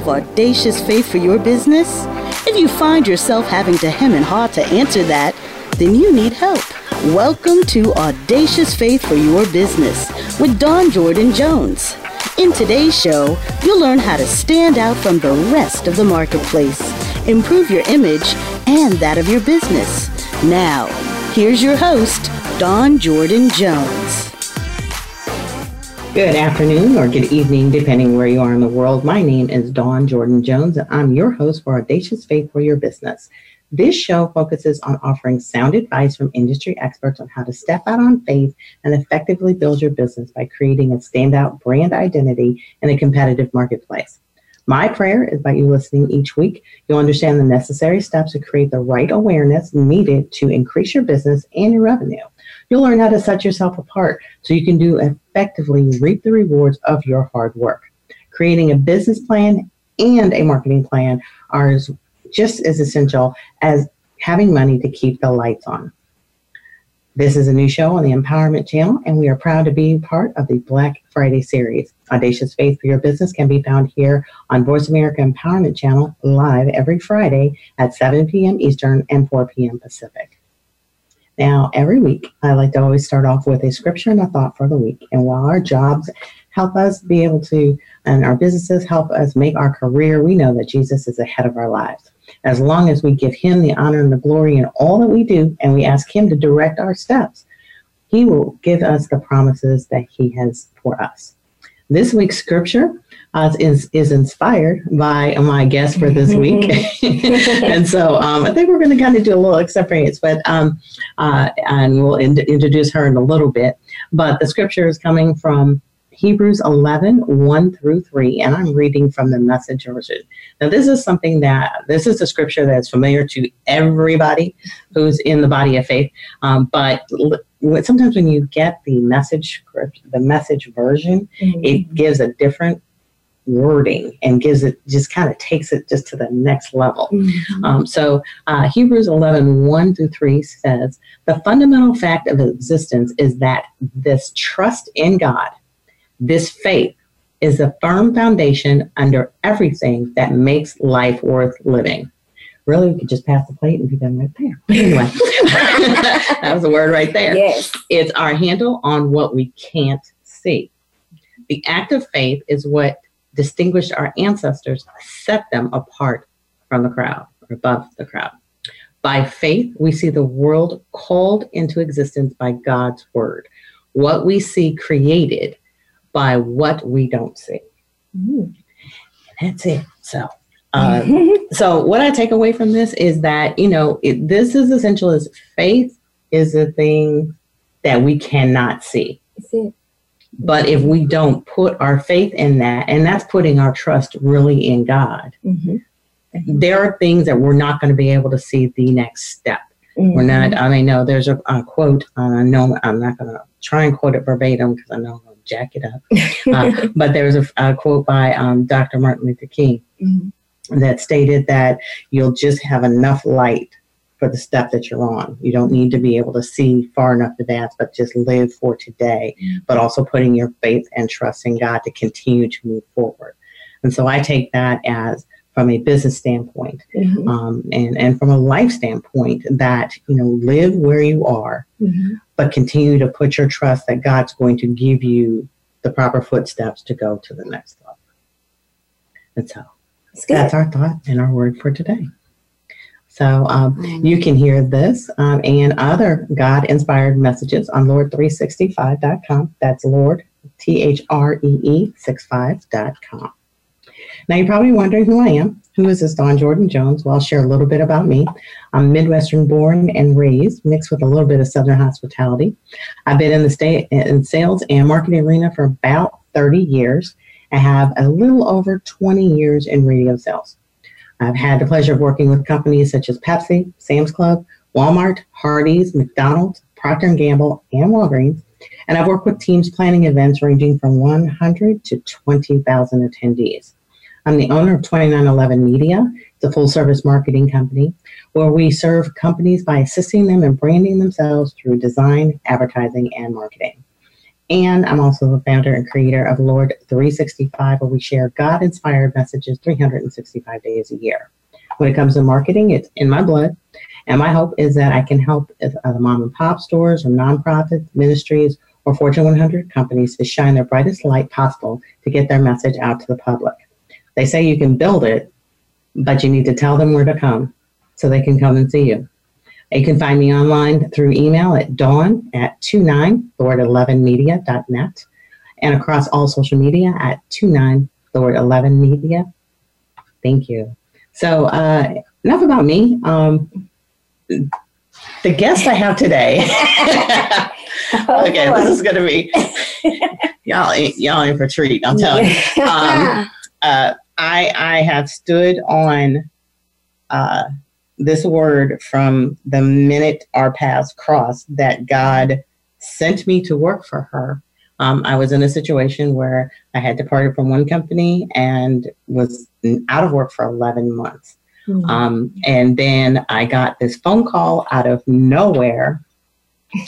have audacious faith for your business? If you find yourself having to hem and haw to answer that, then you need help. Welcome to Audacious Faith for Your Business with Dawn Jordan Jones. In today's show, you'll learn how to stand out from the rest of the marketplace, improve your image and that of your business. Now, here's your host, Dawn Jordan Jones. Good afternoon or good evening, depending where you are in the world. My name is Dawn Jordan Jones, and I'm your host for Audacious Faith for Your Business. This show focuses on offering sound advice from industry experts on how to step out on faith and effectively build your business by creating a standout brand identity in a competitive marketplace. My prayer is by you listening each week, you'll understand the necessary steps to create the right awareness needed to increase your business and your revenue. You'll learn how to set yourself apart so you can do effectively reap the rewards of your hard work. Creating a business plan and a marketing plan are just as essential as having money to keep the lights on. This is a new show on the Empowerment Channel, and we are proud to be part of the Black Friday series. Audacious Faith for Your Business can be found here on Voice America Empowerment Channel live every Friday at 7 p.m. Eastern and 4 p.m. Pacific. Now, every week, I like to always start off with a scripture and a thought for the week. And while our jobs help us be able to, and our businesses help us make our career, we know that Jesus is ahead of our lives. As long as we give Him the honor and the glory in all that we do, and we ask Him to direct our steps, He will give us the promises that He has for us. This week's scripture uh, is, is inspired by my guest for this week. and so um, I think we're going to kind of do a little experience, but um, uh, and we'll in- introduce her in a little bit. But the scripture is coming from Hebrews 11, 1 through 3, and I'm reading from the message version. Now, this is something that, this is a scripture that's familiar to everybody who's in the body of faith, um, but sometimes when you get the message script, the message version, mm-hmm. it gives a different wording and gives it just kind of takes it just to the next level. Mm-hmm. Um, so uh, Hebrews 11, 1 through 3 says, The fundamental fact of existence is that this trust in God, this faith, is the firm foundation under everything that makes life worth living. Really, we could just pass the plate and be done right there. Anyway, that was a word right there. Yes. It's our handle on what we can't see. The act of faith is what distinguished our ancestors, set them apart from the crowd, or above the crowd. By faith, we see the world called into existence by God's word. What we see created by what we don't see. Mm. That's it. So, um, so what I take away from this is that you know it, this is essential. Is faith is a thing that we cannot see. But if we don't put our faith in that, and that's putting our trust really in God, mm-hmm. there are things that we're not going to be able to see the next step. Mm-hmm. We're not, I mean, no, there's a, a quote, uh, no, I'm not going to try and quote it verbatim because I know I'm going to jack it up. Uh, but there's a, a, quote by um, Dr. Martin Luther King mm-hmm. that stated that you'll just have enough light for the step that you're on. You don't need to be able to see far enough advance, but just live for today, but also putting your faith and trust in God to continue to move forward. And so I take that as from a business standpoint mm-hmm. um, and, and from a life standpoint that, you know, live where you are, mm-hmm. but continue to put your trust that God's going to give you the proper footsteps to go to the next level. And so that's our thought and our word for today. So um, mm-hmm. you can hear this um, and other God inspired messages on Lord365.com. That's Lord, T H R E E 65.com. Now you're probably wondering who I am. Who is this Dawn Jordan Jones? Well, I'll share a little bit about me. I'm Midwestern born and raised, mixed with a little bit of Southern hospitality. I've been in the state in sales and marketing arena for about 30 years. I have a little over 20 years in radio sales. I've had the pleasure of working with companies such as Pepsi, Sam's Club, Walmart, Hardee's, McDonald's, Procter & Gamble, and Walgreens. And I've worked with teams planning events ranging from 100 to 20,000 attendees. I'm the owner of 2911 Media. A full service marketing company where we serve companies by assisting them in branding themselves through design, advertising, and marketing. And I'm also the founder and creator of Lord 365, where we share God inspired messages 365 days a year. When it comes to marketing, it's in my blood. And my hope is that I can help uh, the mom and pop stores or nonprofits, ministries, or Fortune 100 companies to shine their brightest light possible to get their message out to the public. They say you can build it, but you need to tell them where to come so they can come and see you. You can find me online through email at dawn at 29, the word 11media.net, and across all social media at 29, the word 11 media. Thank you. So, uh, enough about me. Um, the guest I have today. okay, this is going to be y'all. Y'all in for treat. I'm telling you. Um, uh, I I have stood on uh, this word from the minute our paths crossed that God sent me to work for her. Um, I was in a situation where I had departed from one company and was out of work for 11 months. Mm-hmm. Um, and then I got this phone call out of nowhere.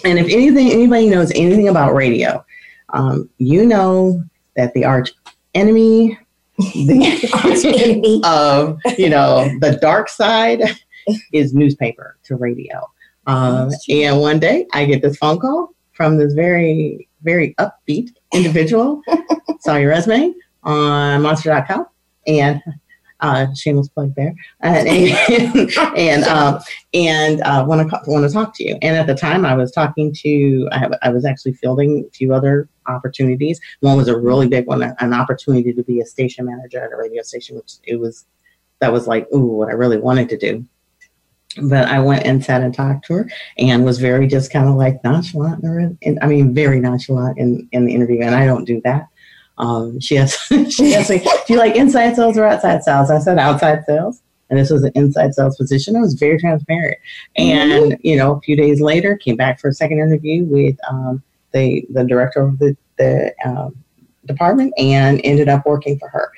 And if anything, anybody knows anything about radio, um, you know that the arch enemy the, of you know the dark side is newspaper to radio. Um, and one day I get this phone call from this very, very upbeat individual. Saw your resume on monster.com and uh, shameless plug there, and and and, um, and uh, want to want to talk to you. And at the time, I was talking to I, I, was actually fielding a few other opportunities. One was a really big one, an opportunity to be a station manager at a radio station, which it was that was like ooh, what I really wanted to do but I went and sat and talked to her and was very just kind of like nonchalant. And I mean, very nonchalant in, in the interview. And I don't do that. Um, she has, she asked me, do you like inside sales or outside sales? I said outside sales. And this was an inside sales position. I was very transparent. And, mm-hmm. you know, a few days later, came back for a second interview with um, the, the director of the, the um, department and ended up working for her.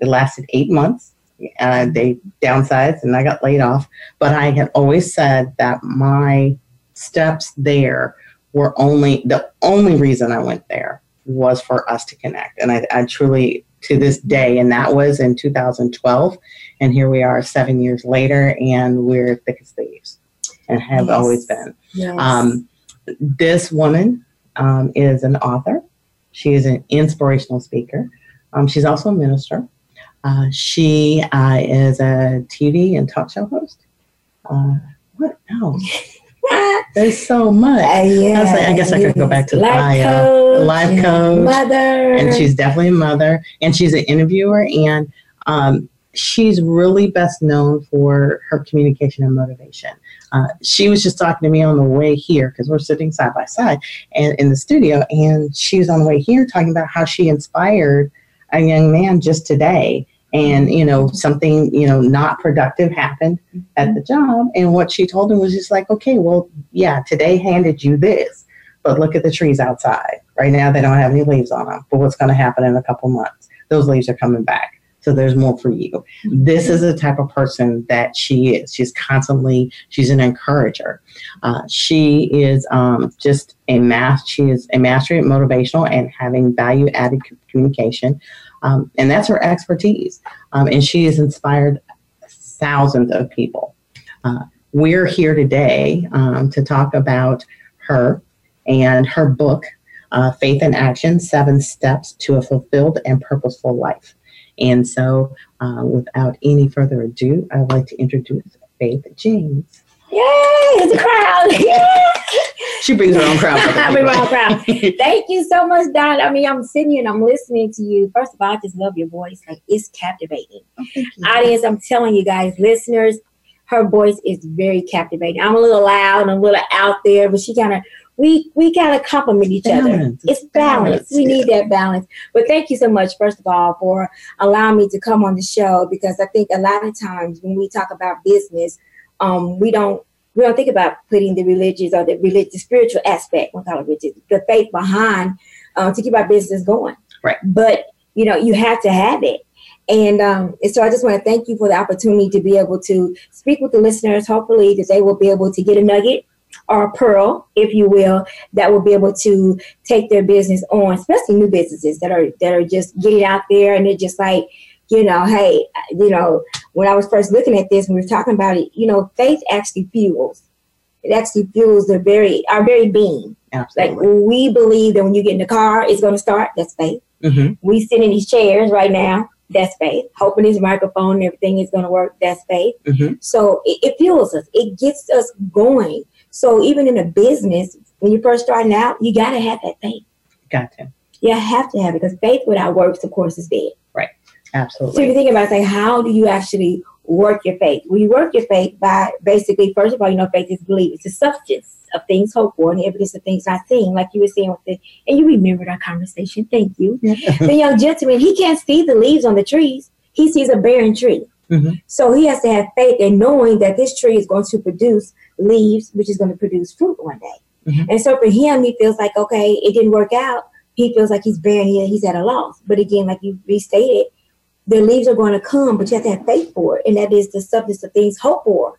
It lasted eight months uh, they downsized and I got laid off. But I had always said that my steps there were only the only reason I went there was for us to connect. And I, I truly, to this day, and that was in 2012. And here we are seven years later, and we're thick as thieves and have yes. always been. Yes. Um, this woman um, is an author, she is an inspirational speaker. Um, she's also a minister. Uh, she uh, is a TV and talk show host. Uh, what else? There's so much. Uh, yeah, I, like, I guess I could go back to life the bio. Life coach, mother, and she's definitely a mother, and she's an interviewer, and um, she's really best known for her communication and motivation. Uh, she was just talking to me on the way here because we're sitting side by side and in the studio, and she was on the way here talking about how she inspired a young man just today. And you know something you know not productive happened at the job and what she told him was just like okay well yeah today handed you this but look at the trees outside. Right now they don't have any leaves on them but what's going to happen in a couple months? Those leaves are coming back so there's more for you this is the type of person that she is she's constantly she's an encourager uh, she is um, just a math she is a mastery at motivational and having value added communication um, and that's her expertise. Um, and she has inspired thousands of people. Uh, we're here today um, to talk about her and her book, uh, Faith in Action Seven Steps to a Fulfilled and Purposeful Life. And so, uh, without any further ado, I'd like to introduce Faith James. Yay! It's a crowd. she brings her own crowd. I bring my own crowd. Thank you so much, Dawn. I mean, I'm sitting here and I'm listening to you. First of all, I just love your voice. Like it's captivating. Oh, Audience, I'm telling you guys, listeners, her voice is very captivating. I'm a little loud and a little out there, but she kind of we we kind of complement each balance. other. It's balance. balance. We need that balance. But thank you so much, first of all, for allowing me to come on the show because I think a lot of times when we talk about business, um, we don't we don't think about putting the religious or the religious spiritual aspect, we call it religious, the faith behind uh, to keep our business going. Right. But you know, you have to have it. And, um, and so I just want to thank you for the opportunity to be able to speak with the listeners. Hopefully that they will be able to get a nugget or a pearl, if you will, that will be able to take their business on, especially new businesses that are that are just getting out there and they're just like, you know, hey, you know, when I was first looking at this, when we were talking about it, you know, faith actually fuels. It actually fuels the very our very being. Absolutely. Like we believe that when you get in the car, it's going to start. That's faith. Mhm. We sit in these chairs right now. That's faith. Hoping this microphone and everything is going to work. That's faith. Mhm. So it, it fuels us. It gets us going. So even in a business, when you're first starting out, you got to have that faith. Got to. You have to have it because faith without works, of course, is dead. Right. Absolutely. So if you think about it, say, how do you actually work your faith? Well, you work your faith by basically, first of all, you know, faith is belief. It's the substance of things hoped for and the evidence of things not seen, like you were saying with it. And you remembered our conversation. Thank you. the young gentleman, he can't see the leaves on the trees. He sees a barren tree. Mhm. So he has to have faith in knowing that this tree is going to produce leaves, which is going to produce fruit one day. Mhm. And so for him, he feels like, okay, it didn't work out. He feels like he's barren. He, he's at a loss. But again, like you restated, the leaves are going to come, but you have to have faith for it. And that is the substance of things hoped for.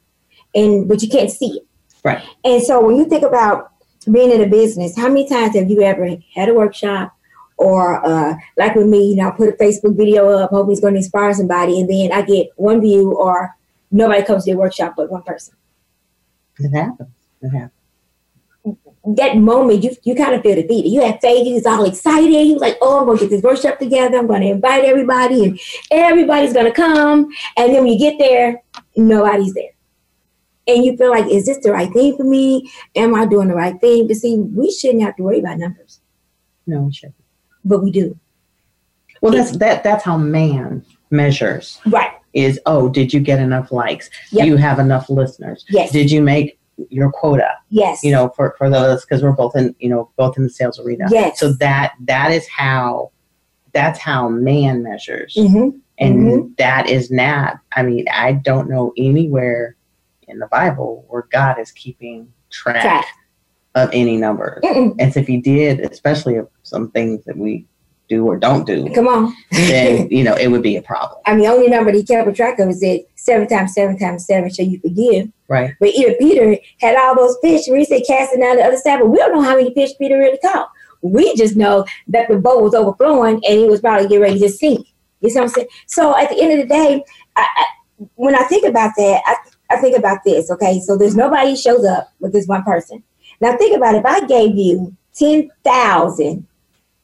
And but you can't see it. Right. And so when you think about being in a business, how many times have you ever had a workshop or uh, like with me, you know, I put a Facebook video up, hoping it's going to inspire somebody, and then I get one view or nobody comes to the workshop but one person. It happens. It happens. That moment, you you kind of feel defeated. You have faith. You was all excited. You was like, "Oh, I'm going to get this workshop together. I'm going to invite everybody, and everybody's going to come." And then when you get there, nobody's there, and you feel like, "Is this the right thing for me? Am I doing the right thing?" But see, we shouldn't have to worry about numbers, No, we shouldn't. But we do. Well, that's that. That's how man measures. Right? Is oh, did you get enough likes? Yep. Do you have enough listeners? Yes. Did you make your quota? yes. You know, for for those because we're both in you know both in the sales arena. Yes. So that that is how that's how man measures, hmm and Mhm. that is not. I mean, I don't know anywhere in the Bible where God is keeping track, Track. Of any numbers. Mm-mm. And so if he did, especially of some things that we do or don't do, Come on. then you know it would be a problem, I mean, the only number that he kept a track of is that seven times seven times seven shall you forgive. right? But even Peter had all those fish when he said casting down the other side, but we don't know how many fish Peter really caught. We just know that the boat was overflowing and he was probably getting ready to sink. You see what I'm saying? So at the end of the day, I, I, when I think about that, I, I think about this, okay? So there's nobody shows up with this one person. Now think about it. If I gave you 10,000,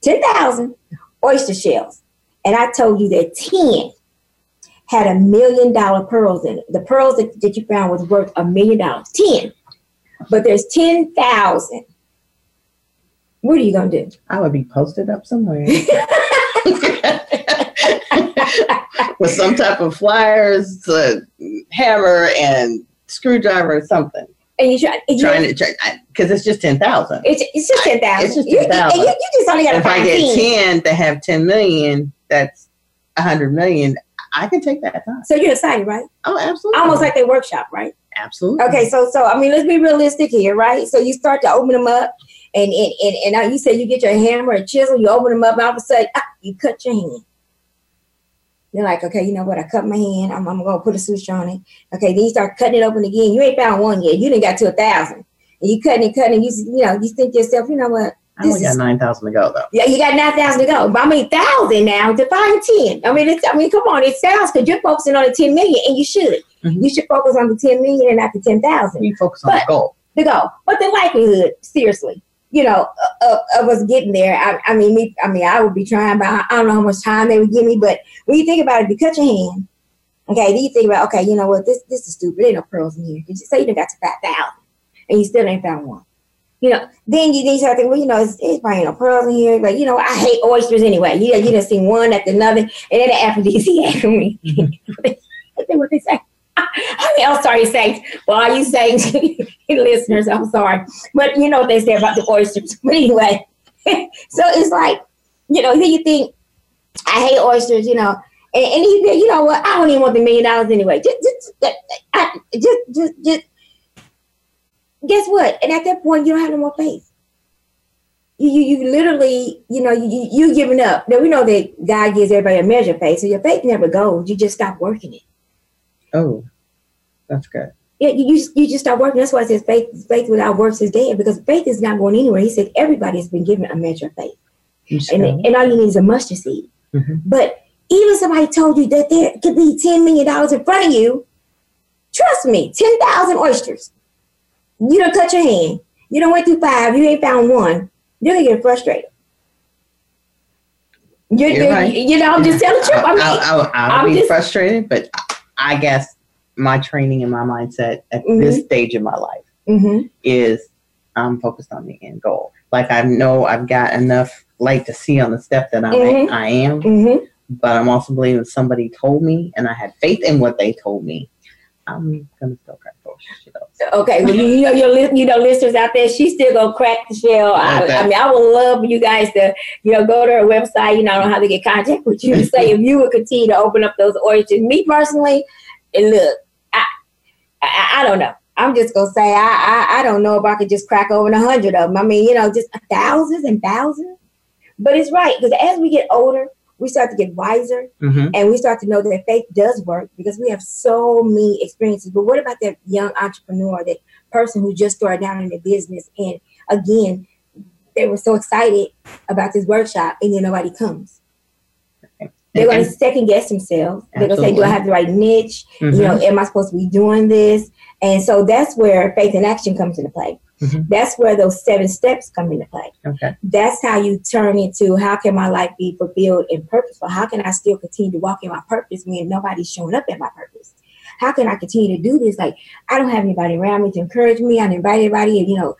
10,000 oyster shells, and I told you that 10 had a million dollar pearls in it. The pearls that, that you found was worth a million dollars. 10. But there's 10,000. What are you going to do? I would be posted up somewhere with some type of flyers, a hammer, and screwdriver or something. And you try, and you- Trying to try because it's just ten thousand. it's, it's just 10,000. It's just You- you- 10,000. You, you just only got to If I get 10. ten to have ten million, that's a hundred million. I can take that time. So you're excited, right? Oh, absolutely. Almost like their workshop, right? absolutely. Okay, so so I mean, let's be realistic here, right? So you start to open them up, and and and, and now you say you get your hammer and chisel, you open them up, and all of a sudden, ah, you cut your hand. You're like, okay, you know what? I cut my hand. I'm, I'm gonna put a suture on it. Okay, then you start cutting it open again. You ain't found one yet. You didn't got to a thousand. And you cutting and cutting. And you you know you think to yourself, you know what? I only got nine thousand to go though. Yeah, you got nine thousand to go. But I mean, thousand now to find ten. I mean, it's I mean, come on, it sounds because you're focusing on the ten million, and you should. Mhm. You should focus on the ten million and not the ten thousand You focus on the goal. to go. But the likelihood, seriously, you know, of, of us getting there. I, I mean, me, I mean, I would be trying, but I, I don't know how much time they would give me. But when you think about it, if you cut your hand, okay, then you think about, okay, you know what, this this is stupid. There ain't no pearls in here. You just say you done got to five thousand, and you still ain't found one. You know, then you then you start thinking, well, you know, it's, it's probably no pearls in here. But you know, I hate oysters anyway. You you done seen one after another, and then the aphrodisiac for me. I think what they say. I mean, I'm sorry, Saints. Well, are you Saints listeners? I'm sorry. But you know what they say about the oysters. But anyway, so it's like, you know, then you think, I hate oysters, you know. And, and you, you know what? I don't even want the million dollars anyway. Just, just, I, just, just, just, guess what? And at that point, you don't have no more faith. You, you, you literally, you know, you, you, you giving up. Now, we know that God gives everybody a measure of faith. So your faith never goes. You just stop working it. Oh, that's good. Yeah, you, you, you just start working. That's why it says faith, faith without works is dead because faith is not going anywhere. He said everybody has been given a measure of faith. And, and all you need is a mustard seed. Mm-hmm. But even somebody told you that there could be $10 million in front of you, trust me, 10,000 oysters. You don't touch your hand. You don't went through five. You ain't found one. You're going to get frustrated. You're, You're you're- right. You know, I'm just telling the truth. I mean, I'll, I'll, I'll I'm be just- frustrated, but I guess my training and my mindset at Mhm. this stage of my life mhm. is I'm focused on the end goal. Like I know I've got enough light to see on the step that I'm Mhm. I am, Mm-hmm. but I'm also believing somebody told me, and I had faith in what they told me. I'm gonna still shit Okay, well, you, you know, your li- you know, listeners out there, she's still gonna crack the shell. I, I mean, I would love for you guys to, you know, go to her website. You know, I don't know how to get contact with you to say if you would continue to open up those oysters. Me personally, and look, I, I, I don't know. I'm just gonna say I, I, I don't know if I could just crack over a hundred of them. I mean, you know, just thousands and thousands. But it's right because as we get older, we start to get wiser Mm-hmm. and we start to know that faith does work because we have so many experiences. But what about that young entrepreneur, that person who just started out in the business, and again, they were so excited about this workshop, and then nobody comes. They're going to second guess themselves. They're going to say, "Do I have the right niche? Mm-hmm. You know, am I supposed to be doing this?" And so that's where faith in action comes into play. Mhm. That's where those seven steps come into play okay. that's how you turn into how can my life be fulfilled and purposeful? How can I still continue to walk in my purpose when nobody's showing up in my purpose? How can I continue to do this? Like I don't have anybody around me to encourage me. I didn't invite anybody, and you know,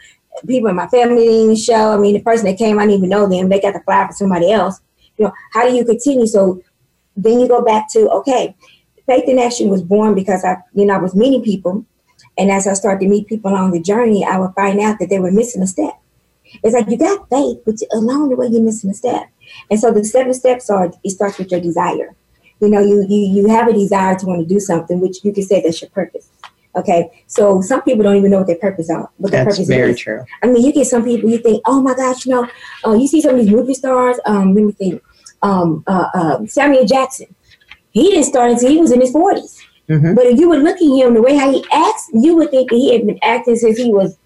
people in my family didn't even show. I mean, the person that came, I didn't even know them. They got the flyer for somebody else. You know, how do you continue? So then you go back to okay, faith in action was born because I, you know, I was meeting people, and as I started to meet people along the journey, I would find out that they were missing a step. It's like you got faith, but along the way you're missing a step. And so the seven steps are it starts with your desire. You know, you you you have a desire to want to do something, which you can say that's your purpose. Okay, so some people don't even know what their purpose are. What their That's purpose very is. true. I mean, you get some people you think, oh my gosh, you know, uh, you see some of these movie stars. Um, let me think. Um, uh, uh, Samuel Jackson. He didn't start until he was in his forties. Mhm. But if you would look at him the way how he acts, you would think that he had been acting since he was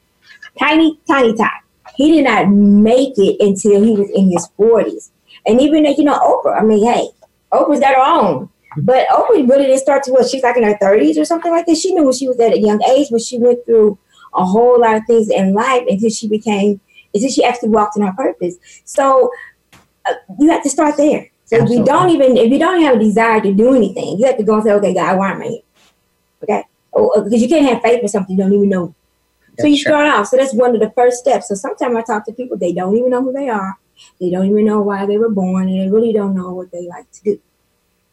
tiny, tiny, tiny. He did not make it until he was in his forties. And even you know Oprah. I mean, hey, Oprah's got her own. But Oprah really didn't start to what she's like in her thirties or something like that. She knew when she was at a young age, but she went through a whole lot of things in life until she became, until she actually walked in her purpose. So uh, you have to start there. So if you don't even, if you don't have a desire to do anything, you have to go and say, okay, God, why am I here? Okay, because you can't have faith for something you don't even know. so you That's true. start off. So that's one of the first steps. So sometimes I talk to people, they don't even know who they are. They don't even know why they were born, and they really don't know what they like to do.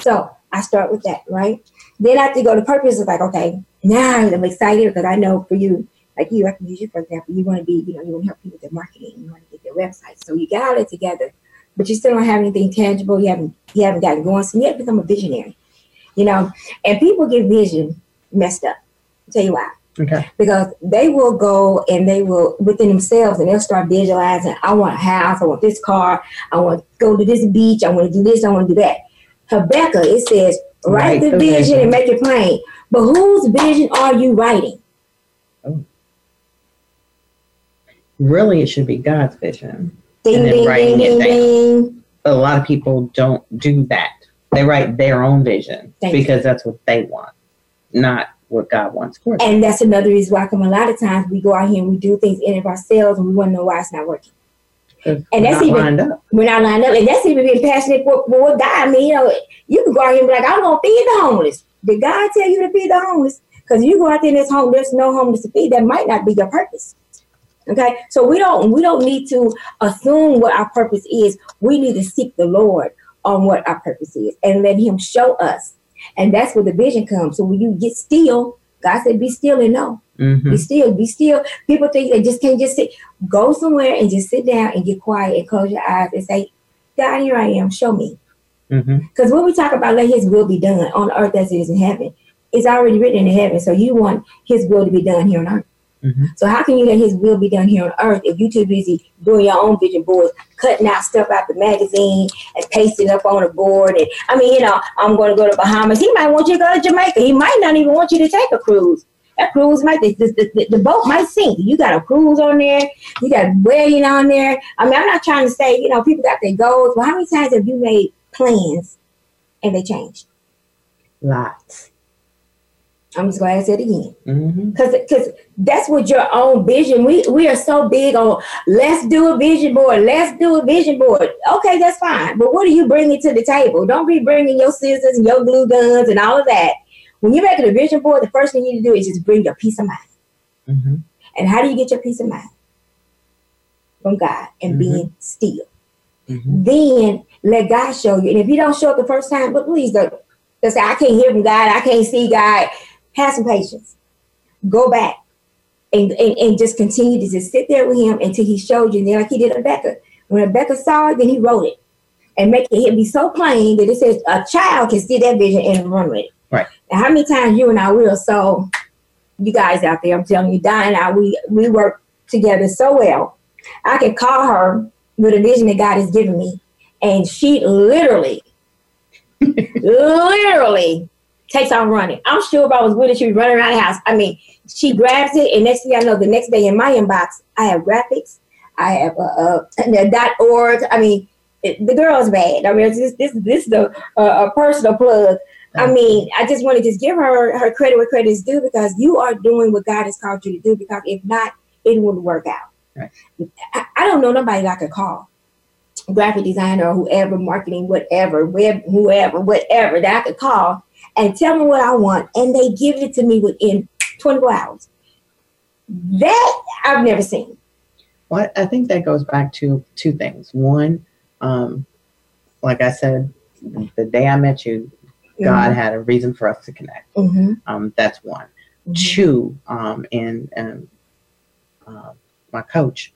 So I start with that, right? Then I have to go to purpose. It's like, okay, now I'm excited because I know for you, like you, I can use you for example. You want to be, you know, you want to help people with their marketing. You want to get their website. So you got all that together, but you still don't have anything tangible. You haven't, you haven't gotten going. So you have to become a visionary, you know. And people get vision messed up. I'll tell you why Okay. because they will go and they will within themselves and they'll start visualizing i want a house i want this car i want to go to this beach i want to do this i want to do that habakkuk it says write the the vision vision. and make it plain but whose vision are you writing oh. Really, it should be God's vision. Ding And then ding writing it ding down. ding a lot of people don't do that. They write their own vision Thank you. because that's what they want, not what God wants for them. and that's another reason why come a lot of times we go out here and we do things in of ourselves and we want to know why it's not working and that's even- we're not lined up and that's even being passionate for, for what god I mean you know you can go out here and be like i'm gonna feed the homeless did god tell you to feed the homeless because you go out there and there's home there's no homeless to feed that might not be your purpose okay so we don't we don't need to assume what our purpose is we need to seek the lord on what our purpose is and let him show us and that's where the vision comes so when you get still god said be still and know Mhm. be still, be still. People think they just can't just sit. Go somewhere and just sit down and get quiet and close your eyes and say, God, here I am, show me. Because when we talk about let his will be done on earth as it is in heaven, it's already written in heaven. So you want his will to be done here on earth. Mhm. So how can you let his will be done here on earth if you too busy doing your own vision boards, cutting out stuff out the magazine and pasting up on a board? And I mean, you know, I'm going to go to Bahamas. He might want you to go to Jamaica. He might not even want you to take a cruise. that cruise might the, the, the, the boat might sink. You got a cruise on there, you got wedding on there. I mean, I'm not trying to say you know people got their goals, but how many times have you made plans and they changed? Lots. I'm just going to say it again, because because that's what your own vision. We we are so big on let's do a vision board, let's do a vision board. Okay, that's fine, but what are you bringing to the table? Don't be bringing your scissors and your glue guns and all of that. When you're making a vision board, the first thing you need to do is just bring your peace of mind. hmm And how do you get your peace of mind? From God and Mhm. being still. hmm Then let God show you. And if you don't show up the first time, but please don't, don't say, I can't hear from God, I can't see God. Have some patience. Go back and, and, and just continue to just sit there with him until he showed you. And then like he did Habakkuk. When Habakkuk saw it, then he wrote it. And make it be so plain that it says a child can see that vision and run with it. Right. Now, how many times you and I will so you guys out there, I'm telling you, Di and I, we we work together so well. I can call her with a vision that God has given me, and she literally, literally takes on running. I'm sure if I was with her, she was running around the house. I mean, she grabs it, and next thing I know, the next day in my inbox, I have graphics, I have a uh, uh, dot org. I mean, it, the girl's bad. I mean, it's just, this this is a, a, a personal plug. I mean, I just want to just give her her credit where credit is due because you are doing what God has called you to do. Because if not, it wouldn't work out. Right. I, I don't know nobody that I could call, graphic designer or whoever, marketing, whatever, web, whoever, whatever that I could call and tell me what I want, and they give it to me within 24 hours. That I've never seen. Well, I think that goes back to two things. One, um, like I said, the day I met you, God had a reason for us to connect. Mm-hmm. Um, that's one. Mm-hmm. Two, um, and and uh, my coach,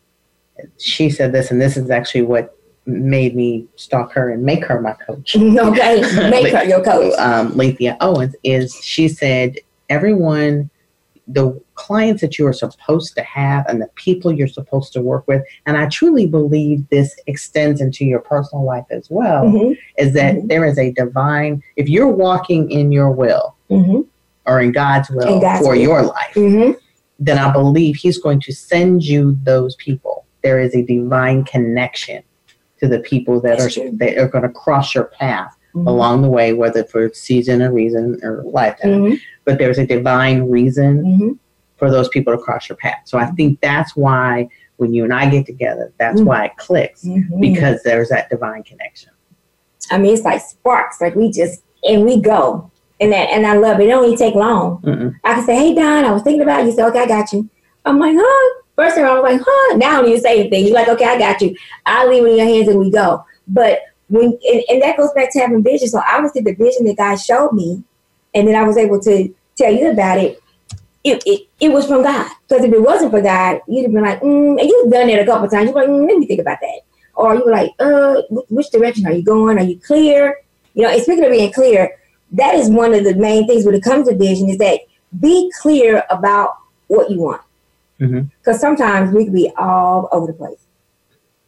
she said this, and this is actually what made me stalk her and make her my coach. Okay, make her your coach. Um, Lethia Owens is she said everyone, the clients that you are supposed to have and the people you're supposed to work with, and I truly believe this extends into your personal life as well, Mhm, is that Mhm. there is a divine. If you're walking in your will mhm, or in God's will In God's for will. your life, mhm. then I believe He's going to send you those people. There is a divine connection to the people that That's are true. that are going to cross your path Mhm. along the way, whether for season or reason or lifetime. Mhm, But there's a divine reason mhm. for those people to cross your path. So I think that's why when you and I get together, that's Mhm. why it clicks Mhm. because there's that divine connection. I mean, it's like sparks. Like we just and we go, and that and I love it. It don't even take long. Mm-mm. I can say, "Hey, Dawn, I was thinking about you." You say, "Okay, I got you." I'm like, "Huh?" First time I was like, "Huh?" Now even say anything. You're like, "Okay, I got you." I leave it in your hands and we go. But when and, and that goes back to having vision. So obviously, the vision that God showed me, and then I was able to tell you about it. It, it, it was from God. Because if it wasn't for God, you'd have been like, mm, and you've done it a couple times. You're like, mm, let me think about that. Or you were like, uh, which direction are you going? Are you clear? You know, and speaking of being clear, that is one of the main things when it comes to vision is that be clear about what you want. Mhm. Because sometimes we can be all over the place.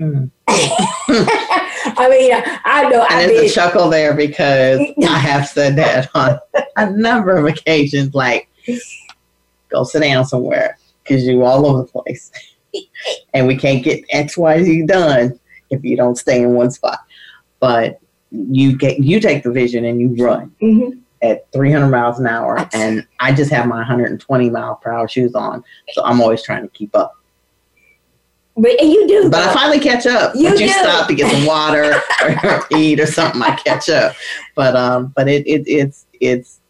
Mm. I mean, I know And I've there's been, a chuckle there because I have said that on a number of occasions, like, go sit down somewhere because you're all over the place. and we can't get X, Y, Z done if you don't stay in one spot. But you get you take the vision and you run Mhm. At 300 miles an hour, and I just have my 120 mile per hour shoes on, so I'm always trying to keep up. but you do. But I finally catch up. You you stop to get some water or eat or something, I catch up. But um, but it, it it's it's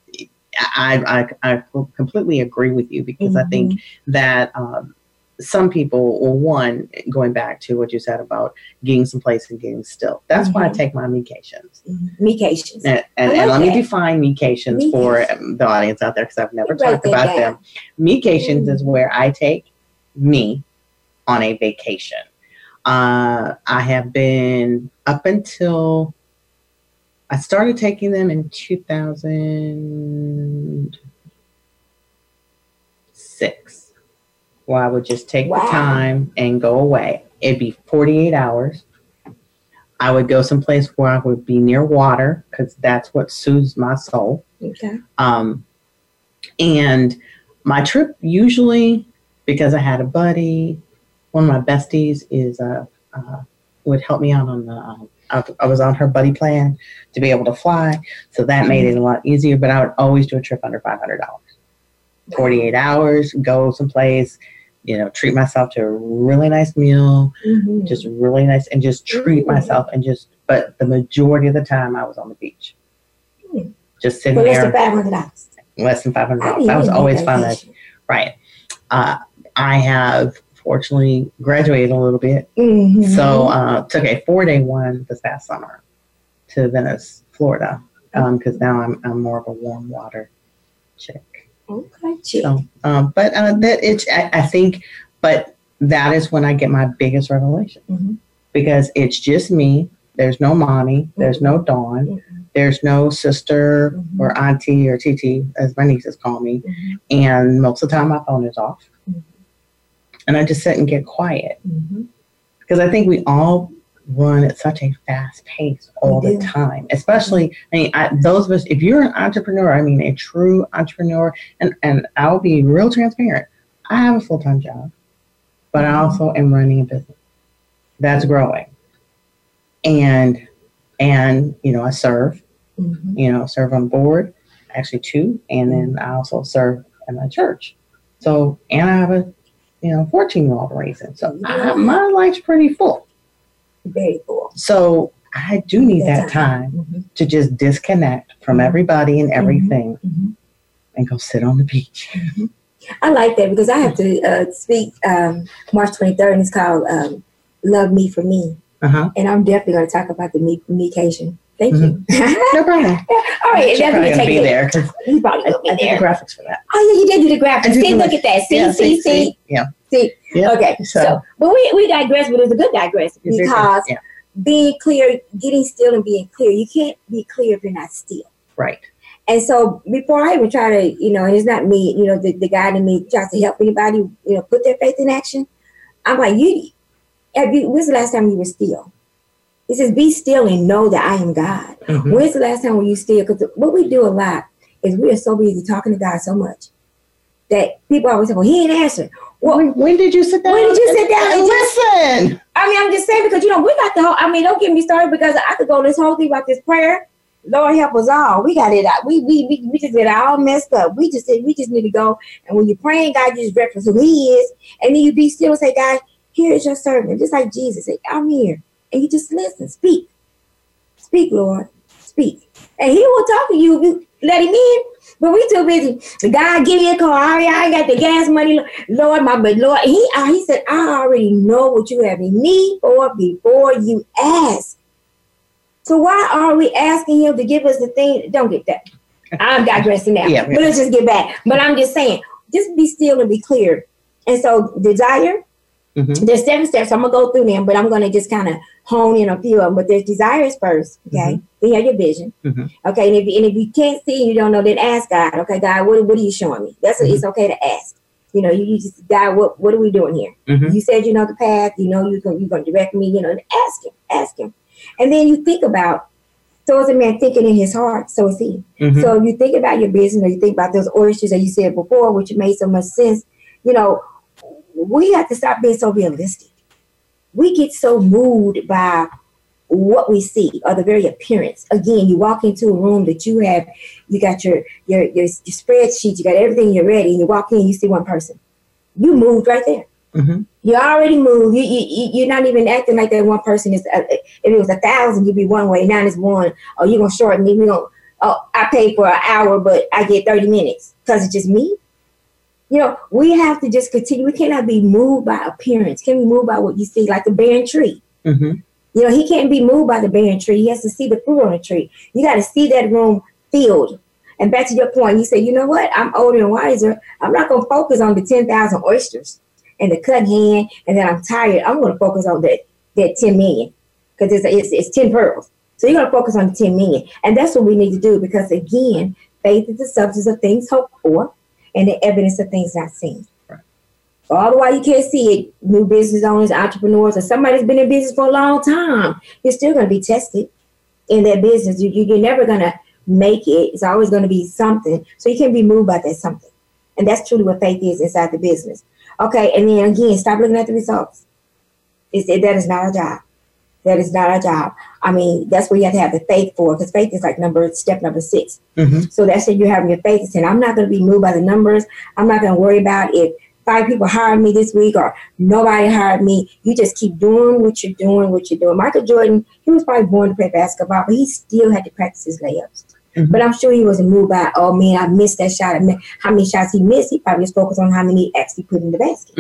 I, I I completely agree with you because I think Mm-hmm. that um, some people, well, one going back to what you said about getting someplace and getting still. That's why I Mhm. take my mecations. Mhm. Mecations. And, and, I and let me define mecations for um, the audience out there because I've never You talked about down. them. Mecations Mm. is where I take me on a vacation. Uh, I have been up until I started taking them in 2006, where I would just take Wow. the time and go away. It'd be 48 hours. I would go someplace where I would be near water because that's what soothes my soul. Okay. Um, and my trip usually because I had a buddy. One of my besties is uh, uh would help me out on the. Um, I, I was on her buddy plan to be able to fly, so that made it a lot easier. But I would always do a trip under five hundred dollars. 48 hours, go someplace, you know, treat myself to a really nice meal, Mhm. just really nice, and just treat Mhm. myself and just, but the majority of the time I was on the beach. Hmm. Just sitting For less there, than five hundred dollars. less than $500. That was always fun. Right. Uh, I have fortunately graduated a little bit. Mm-hmm. So uh, took a four day one this past summer to Venice, Florida, because now I'm, I'm more of a warm water chick. Okay. So, um, but uh, that it's I, I think, but that is when I get my biggest revelation Mhm. because it's just me. There's no mommy. There's no Dawn. Mhm. There's no sister Mhm. or auntie or TT, as my nieces call me. Mhm. And most of the time, my phone is off, and I just sit and get quiet because I think we all run at such a fast pace all the time. Especially, I mean, I, those of us, if you're an entrepreneur, I mean, a true entrepreneur, and and I'll be real transparent. I have a full time job, but I also am running a business that's growing, and and you know, I serve, Mhm. you know, serve on board, actually two, and then I also serve in my church. So, and I have a, you know, 14 year old raising. So I, my life's pretty full. Very cool. So I do need that time Mhm. to just disconnect from Mhm. everybody and everything Mhm. and go sit on the beach. I like that because I have to uh, speak um, March 23rd, and it's called um, "Love Me for Me," Uh-huh. and I'm definitely going to talk about the me- mecation. Thank you. No problem. All right, going to take be it. there You probably I, going to I be did the graphics for that. Oh yeah, you did do the graphics. See, look at that. See, Yeah, see, see. Yeah. See. Yeah. Okay, so, So- but we we digress, but it's a good digress It's because yeah, being clear, getting still, and being clear. You can't be clear if you're not still. right. And so before I even try to, you know, and it's not me, you know, the, the guy in me tries to help anybody, you know, put their faith in action. I'm like, you, have you, when's the last time you were still? It says, be still and know that I am God. Mhm. When's the last time were you still? Because what we do a lot is we are so busy talking to God so much that people always say, well, he ain't answering. Well, when, when did you sit down? When did you sit down and just- listen? I mean, I'm just saying because you know we got the whole. I mean, don't get me started because I could go this whole thing about this prayer. Lord help us all. We got it out. We we we, we just get all messed up. We just we just need to go. And when you're praying, God you just reference who He is, and then you be still and say, God, here is your servant, just like Jesus. Say, I'm here, and you just listen, speak, speak, Lord, speak, and He will talk to you. You let Him in. But we too busy. God give you a car. I, I got the gas money. Lord, my but Lord, He uh, He said, I already know what you have in need for before you ask. So why are we asking Him to give us the thing? Don't get that. I'm digressing now. Yeah, yeah. But let's just get back. But I'm just saying, just be still and be clear. And so desire, Mhm. there's seven steps. I'm gonna go through them, but I'm gonna just kind of hone in a few of them. But there's desires first, okay? Then you have your vision, Mhm. okay? And if, and if you can't see, you don't know, then ask God, okay? God, what, what are you showing me? That's it's okay to ask. You know, you, you just God, what what are we doing here? Mhm. You said you know the path. You know you're gonna, you're gonna direct me. You know, and ask him, ask him, and then you think about. So is a man thinking in his heart, so is he. Mhm. So if you think about your business, or you think about those oysters that you said before, which made so much sense, you know, we have to stop being so realistic. We get so moved by what we see or the very appearance. Again, you walk into a room that you have, you got your your your, your spreadsheet, you got everything you're ready, and you walk in, you see one person. You moved right there. Mhm. You already moved. You, you, you- you're not even acting like that one person is. Uh, if it was a thousand, you'd be one way. Now it's one. Oh, you're gonna shorten me. We gonna. Oh, I paid for an hour, but I get thirty minutes because it's just me. You know, we have to just continue. We cannot be moved by appearance. Can we move by what you see, like a barren tree? Mhm. You know, he can't be moved by the barren tree. He has to see the fruit on the tree. You got to see that room filled. And back to your point, you say, you know what? I'm older and wiser. I'm not going to focus on the 10,000 oysters and the cut hand, and then I'm tired. I'm going to focus on that, that 10 million because it's, it's, it's 10 pearls. So you're going to focus on the 10 million. And that's what we need to do because, again, faith is the substance of things hoped for and the evidence of things not seen. Right. All the while you can't see it, new business owners, entrepreneurs, or somebody that's been in business for a long time, you're still going to be tested in that business. You, you, you're never going to make it. It's always going to be something. So you can't be moved by that something. And that's truly what faith is inside the business. Okay, and then again, stop looking at the results. It's, it, that is not our job. That is not our job. I mean, that's where you have to have the faith for, because faith is like number step number 6 Mm-hmm. So that's it. You're having your faith and saying, I'm not going to be moved by the numbers. I'm not going to worry about if five people hired me this week or nobody hired me. You just keep doing what you're doing, what you're doing. Michael Jordan, he was probably born to play basketball, but he still had to practice his layups. Mhm. But I'm sure he wasn't moved by, oh man, I missed that shot. I How many shots he missed? He probably just focused on how many he actually put in the basket.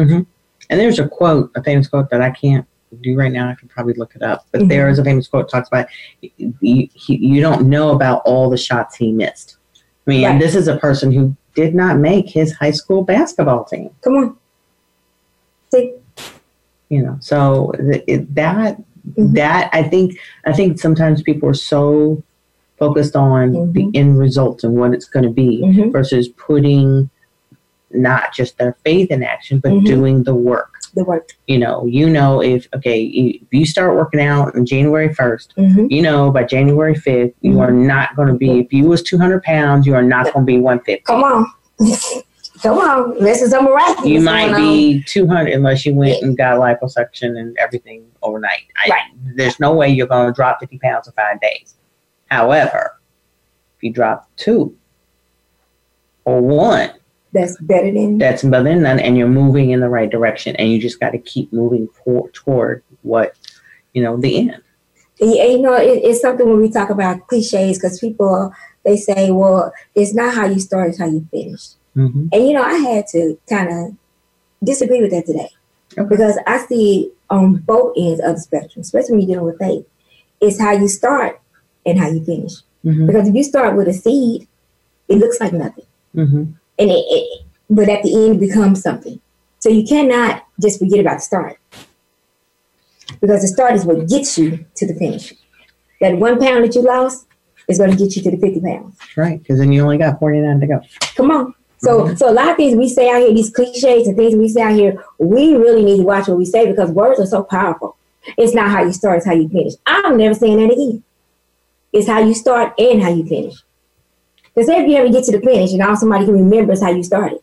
And there's a quote, a famous quote that I can't do right now. I could probably look it up. But Mhm. there is a famous quote talks about you, you, you don't know about all the shots he missed. I mean, Right. this is a person who did not make his high school basketball team. Come on. See? You know, so th- that Mhm. that I think I think sometimes people are so focused on the Mhm. end result and what it's going to be Mhm. versus putting not just their faith in action, but Mhm. doing the work. The work. you know, you know if okay, you- if you start working out on January first, Mm-hmm. you know by January fifth, you are not going to be. If you was two hundred pounds, you are not going to be one fifty. Come on. Come on. This is a miraculous. You might be two hundred unless you went and got liposuction and everything overnight. I, Right. There's no way you're going to drop fifty pounds in five days. However, if you drop two or one, That's better than that's better than none, and you're moving in the right direction, and you just got to keep moving for, toward what you know the end. Yeah, you know, it, it's something when we talk about cliches because people they say, "Well, it's not how you start; it's how you finish." hmm And you know, I had to kind of disagree with that today Okay. because I see on both ends of the spectrum, especially when you're dealing with faith, it's how you start and how you finish. hmm Because if you start with a seed, it looks like nothing, hmm and it, it but at the end becomes something. So you cannot just forget about the start because the start is what gets you to the finish. That one pound that you lost is going to get you to the 50 pounds. Right, because then you only got 49 to go. Come on. So, mm-hmm. so a lot of things we say out here, these cliches and things we say out here, we really need to watch what we say because words are so powerful. It's not how you start, it's how you finish. I'm never saying that again. It's how you start and how you finish. Because if you ever get to the finish and all somebody can remember is how you started.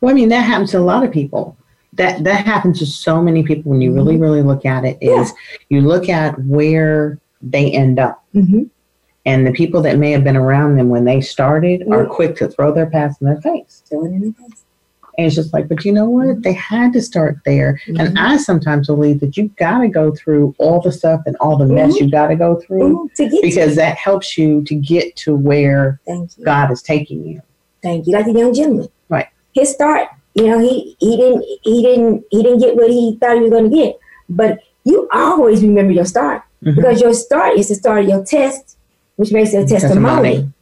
Well, I mean, that happens to a lot of people. That that happens to so many people when you really, really look at it. Is you look at where they end up, Mm-hmm. and the people that may have been around them when they started are quick to throw their past in their face. So in the face. And it's just like, but you know what? They had to start there. Mhm. And I sometimes believe that you got to go through all the stuff and all the mess Mhm. you got to go through Mhm. To get because that helps you to get to where. God is taking you. Thank you. Like the young gentleman. Right. His start, you know, he he didn't he didn't he didn't get what he thought he was going to get. But you always remember your start Mhm. because your start is the start of your test, which makes it a testimony. Testimony.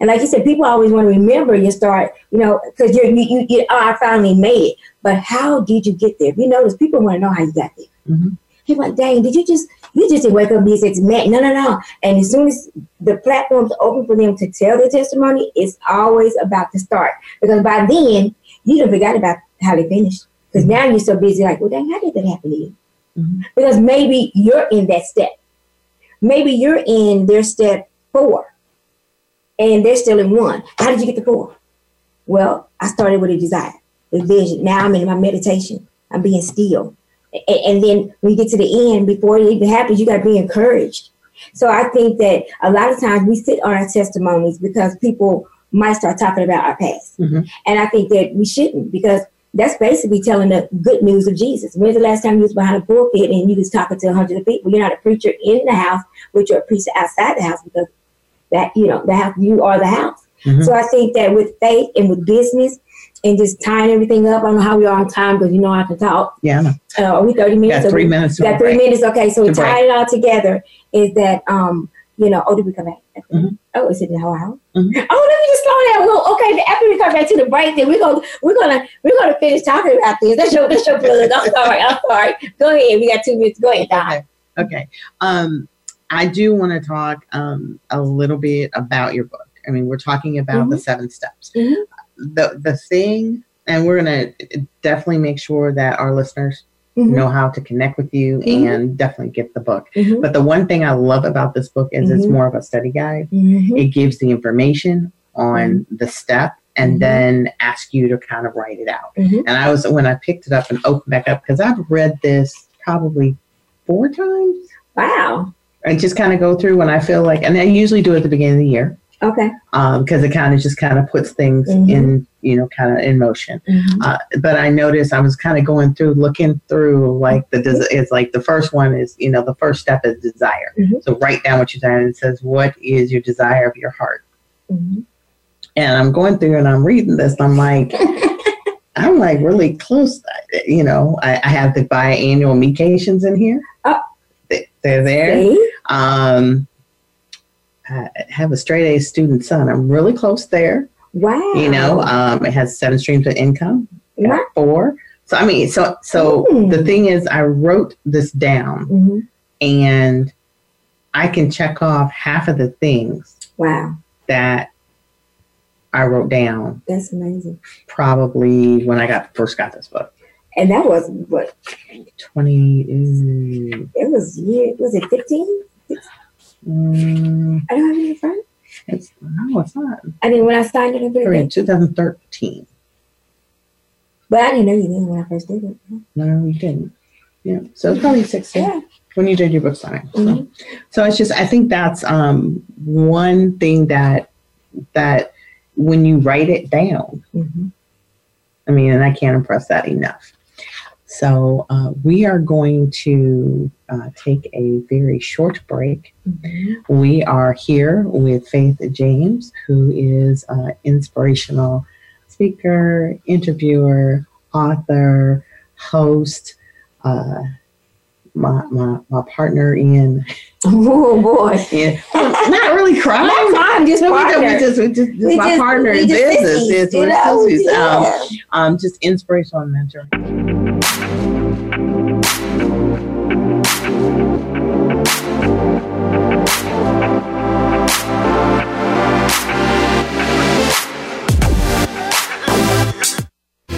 And like you said, people always want to remember your start, you know, because you're you, you, you oh, I finally made it. But how did you get there? If you notice, people want to know how you got there. Mhm. He's like, dang, did you just you just didn't wake up and be said, man, no, no, no. And as soon as the platform's open for them to tell their testimony, it's always about to start. Because by then, you don't forgot about how they finished. Because now you're so busy, like, well, dang, how did that happen to you? Mhm. Because maybe you're in that step. Maybe you're in their step four and they're still in one. How did you get the four? Well, I started with a desire, a vision. Now I'm in my meditation. I'm being still. A- And, then when you get to the end, before it even happens, you got to be encouraged. So I think that a lot of times we sit on our testimonies because people might start talking about our past. Mhm. And I think that we shouldn't because that's basically telling the good news of Jesus. When's the last time you was behind a pulpit and you was talking to hundreds of people? You're not a preacher in the house, but you're a preacher outside the house because that, you know, the house, you are the house. Mhm. So I think that with faith and with business and just tying everything up, I don't know how we are on time because you know I can talk. Yeah. Uh, are we 30 minutes? got three we- minutes. got three break. minutes. Okay, so To break. tie it all together is that um, you know, oh, did we come back? Mhm. Oh, is it an hour? Mhm. Oh, let me just slow down. Well, okay, after we come back to the break, then we're gonna we're gonna we're gonna finish talking about this. That's your that's your. I'm sorry, I'm sorry. Go ahead. We got two minutes. Go ahead, Dawn. Okay. Um, I do want to talk um, a little bit about your book. I mean, we're talking about the seven steps. Mhm. The the thing, and we're gonna definitely make sure that our listeners Mhm. know how to connect with you Mhm. and definitely get the book. Mhm. But the one thing I love about this book is it's Mhm. more of a study guide. Mhm. It gives the information on the step and then ask you to kind of write it out. And I was when I picked it up and opened back up because I've read this probably four times. Wow. I just kind of go through when I feel like, and I usually do it at the beginning of the year Okay. because it kind of just kind of puts things Mhm. in, you know, kind of in motion. Mhm. Uh, but I noticed I was kind of going through, looking through like the, des- it's like the first one is, you know, the first step is desire. Mhm. So write down what you desire. And it says, what is your desire of your heart? Mhm. And I'm going through and I'm reading this. And I'm like, I'm like really close. You know, I, I have the biannual mecations in here. Oh. They, they're there. See? Um, I have a straight A student son. I'm really close there. Wow. You know, um, it has seven streams of income. Wow. Four. So I mean, so so Mm. the thing is, I wrote this down, Mhm. and I can check off half of the things Wow. that I wrote down That's amazing. probably when I got first got this book. And that was what Twenty. it was. Year was it fifteen? Mm, I don't have it in front. it's no, it's not. I mean, when I signed it, and put it Sorry, 2013. but I didn't know you then when I first did it. No, you didn't. Yeah, so it's probably 16 Yeah. when you did your book signing. So. Mhm. So it's just I think that's um, one thing that that when you write it down, Mhm. I mean, and I can't impress that enough. So uh, we are going to uh, take a very short break. Mhm. We are here with Faith James, who is an inspirational speaker, interviewer, author, host. Uh, my, my, my partner in, Oh boy. in not really crime. Not crime, just No, partner. we just, we just, just We my just- partner in business. sissies, It's you we're sissies. Um, um, just inspirational and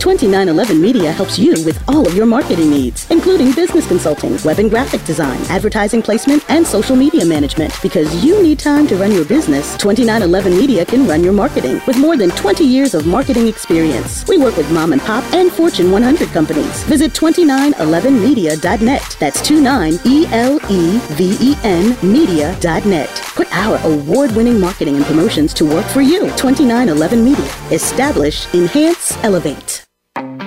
2911 Media helps you with all of your marketing needs, including business consulting, web and graphic design, advertising placement, and social media management. Because you need time to run your business, 2911 Media can run your marketing with more than 20 years of marketing experience. We work with mom and pop and Fortune 100 companies. Visit 2911media.net. That's E 29-E-L-E-V-E-N media.net. Put our award-winning marketing and promotions to work for you. 2911 Media. Establish, enhance, elevate.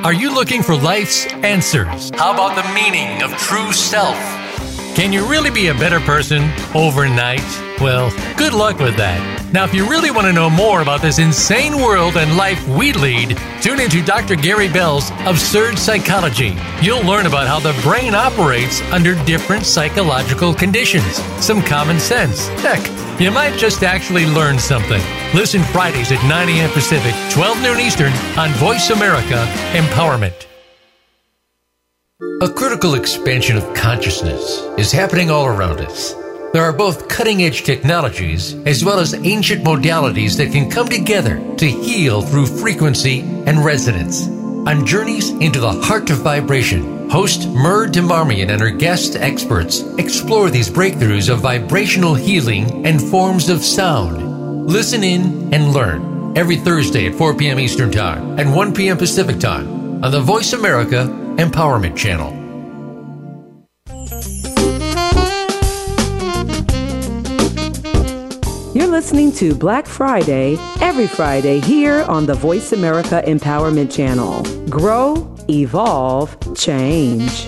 Are you looking for life's answers? How about the meaning of true self? Can you really be a better person overnight? Well, good luck with that. Now, if you really want to know more about this insane world and life we lead, tune into Dr. Gary Bell's Absurd Psychology. You'll learn about how the brain operates under different psychological conditions, some common sense. Heck, you might just actually learn something. Listen Fridays at 9 a.m. Pacific, 12 noon Eastern on Voice America Empowerment. A critical expansion of consciousness is happening all around us. There are both cutting edge technologies as well as ancient modalities that can come together to heal through frequency and resonance. On Journeys into the Heart of Vibration, host Mur Demarmian and her guest experts explore these breakthroughs of vibrational healing and forms of sound. Listen in and learn every Thursday at 4 p.m. Eastern Time and 1 p.m. Pacific Time on the Voice America Empowerment Channel. You're listening to Black Friday every Friday here on the Voice America Empowerment Channel. Grow, evolve, change.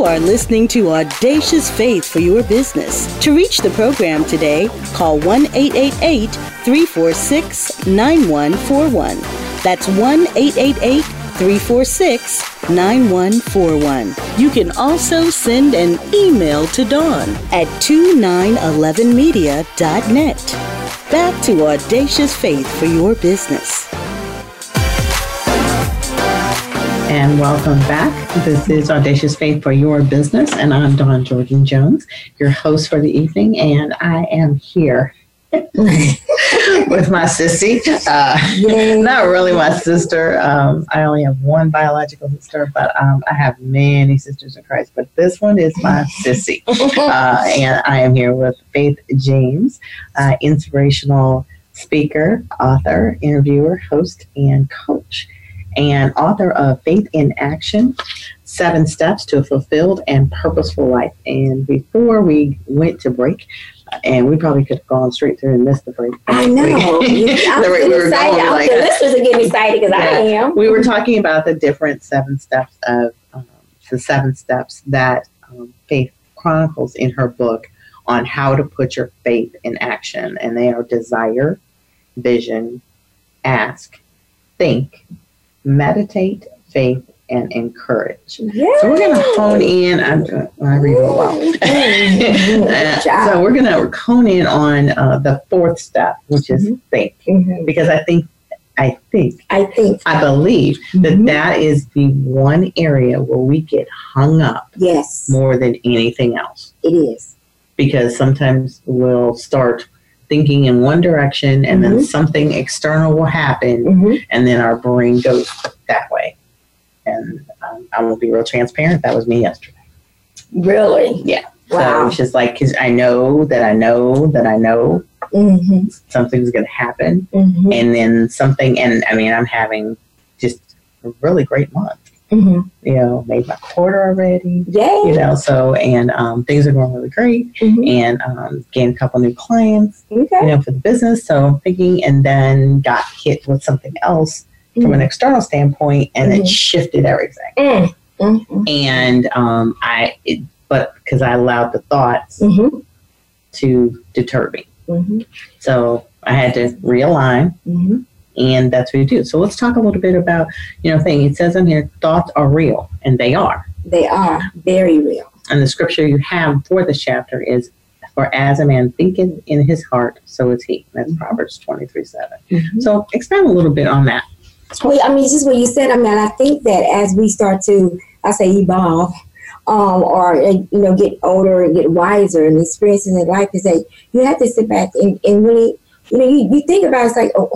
You are listening to Audacious Faith for Your Business. To reach the program today, call 1 888 346 9141. That's 1 888 346 9141. You can also send an email to Dawn at 2911media.net. Back to Audacious Faith for Your Business. And welcome back. This is Audacious Faith for Your Business, and I'm Dawn Jordan Jones, your host for the evening, and I am here with my sissy. Uh, not really my sister. Um, I only have one biological sister, but um, I have many sisters in Christ. But this one is my sissy. Uh, and I am here with Faith James, uh, inspirational speaker, author, interviewer, host, and coach, and author of Faith in Action Seven Steps to a Fulfilled and Purposeful Life. And before we went to break, and we probably could have gone straight through and missed the break. I know. I'm The we were excited. going, like- the listeners are getting excited because I am. we were talking about the different seven steps of um, the seven steps that um, Faith chronicles in her book on how to put your faith in action. And they are desire, vision, ask, think, meditate, faith, and encourage. Yeah. So we're going to hone in. I'm, uh, I read a. So we're going to hone in on uh, the fourth step, which is think, Mhm. because I think, I think I think I believe that Mhm. that is the one area where we get hung up yes, more than anything else it is. because sometimes we'll start thinking in one direction and then Mhm. something external will happen Mhm. and then our brain goes that way. And um, I will be real transparent. That was me yesterday. Really? Yeah. wow. So it's just like, because I know that I know that I know Mm-hmm. something's going to happen. Mm-hmm. And then something, and I mean, I'm having just a really great month. Mm-hmm. you know, made my quarter already, Yay. you know, so, and um, things are going really great Mhm. and um, gained a couple new clients, you know, for the business. So I'm thinking, and then got hit with something else from an external standpoint and it Mhm. shifted everything. Mm. Mm-hmm. And um, I, it, but because I allowed the thoughts Mm-hmm. to deter me. Mm-hmm. So I had to realign Mm-hmm. And that's what you do. So let's talk a little bit about, you know, thing. It says in here, thoughts are real and they are. They are very real. And the scripture you have for this chapter is, For as a man thinketh in his heart, so is he. That's Proverbs 23 7. Mhm. So expand a little bit on that. Well, I mean, just what you said. I mean, I think that as we start to, I say, evolve, um, or uh, you know, get older and get wiser and experiences in life, is that you have to sit back and, and really, you know, you, you think about it, it's like, oh,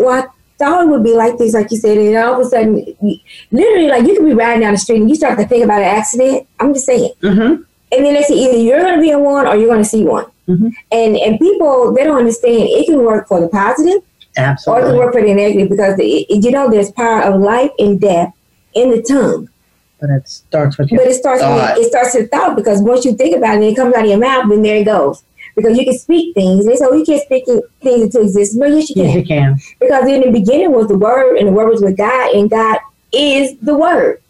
well, I thought it would be like this, like you said, and all of a sudden, literally, like you could be riding down the street and you start to think about an accident. I'm just saying, Mm-hmm. and then they say either you're going to be in one or you're going to see one. Mhm. And and people they don't understand it can work for the positive Absolutely. or it can work for the negative because it, you know there's power of life and death in the tongue. But it starts with But it starts thought. with, it starts with thought because once you think about it, it comes out of your mouth, then there it goes. Because you can speak things. They say, oh, you can't speak things into existence. No, yes, you can. Yes, you can. Because in the beginning was the Word, and the Word was with God, and God is the Word.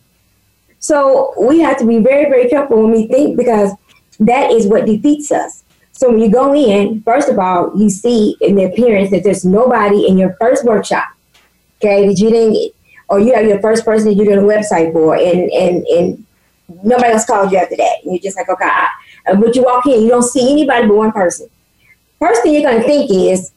So we have to be very, very careful when we think because that is what defeats us. So when you go in, first of all, you see in the appearance that there's nobody in your first workshop, okay, that you didn't, or you have your first person that you're doing a website for, and and and nobody else called you after that. And you're just like, okay, I, and but you walk in, you don't see anybody but one person. First thing you're gonna think is,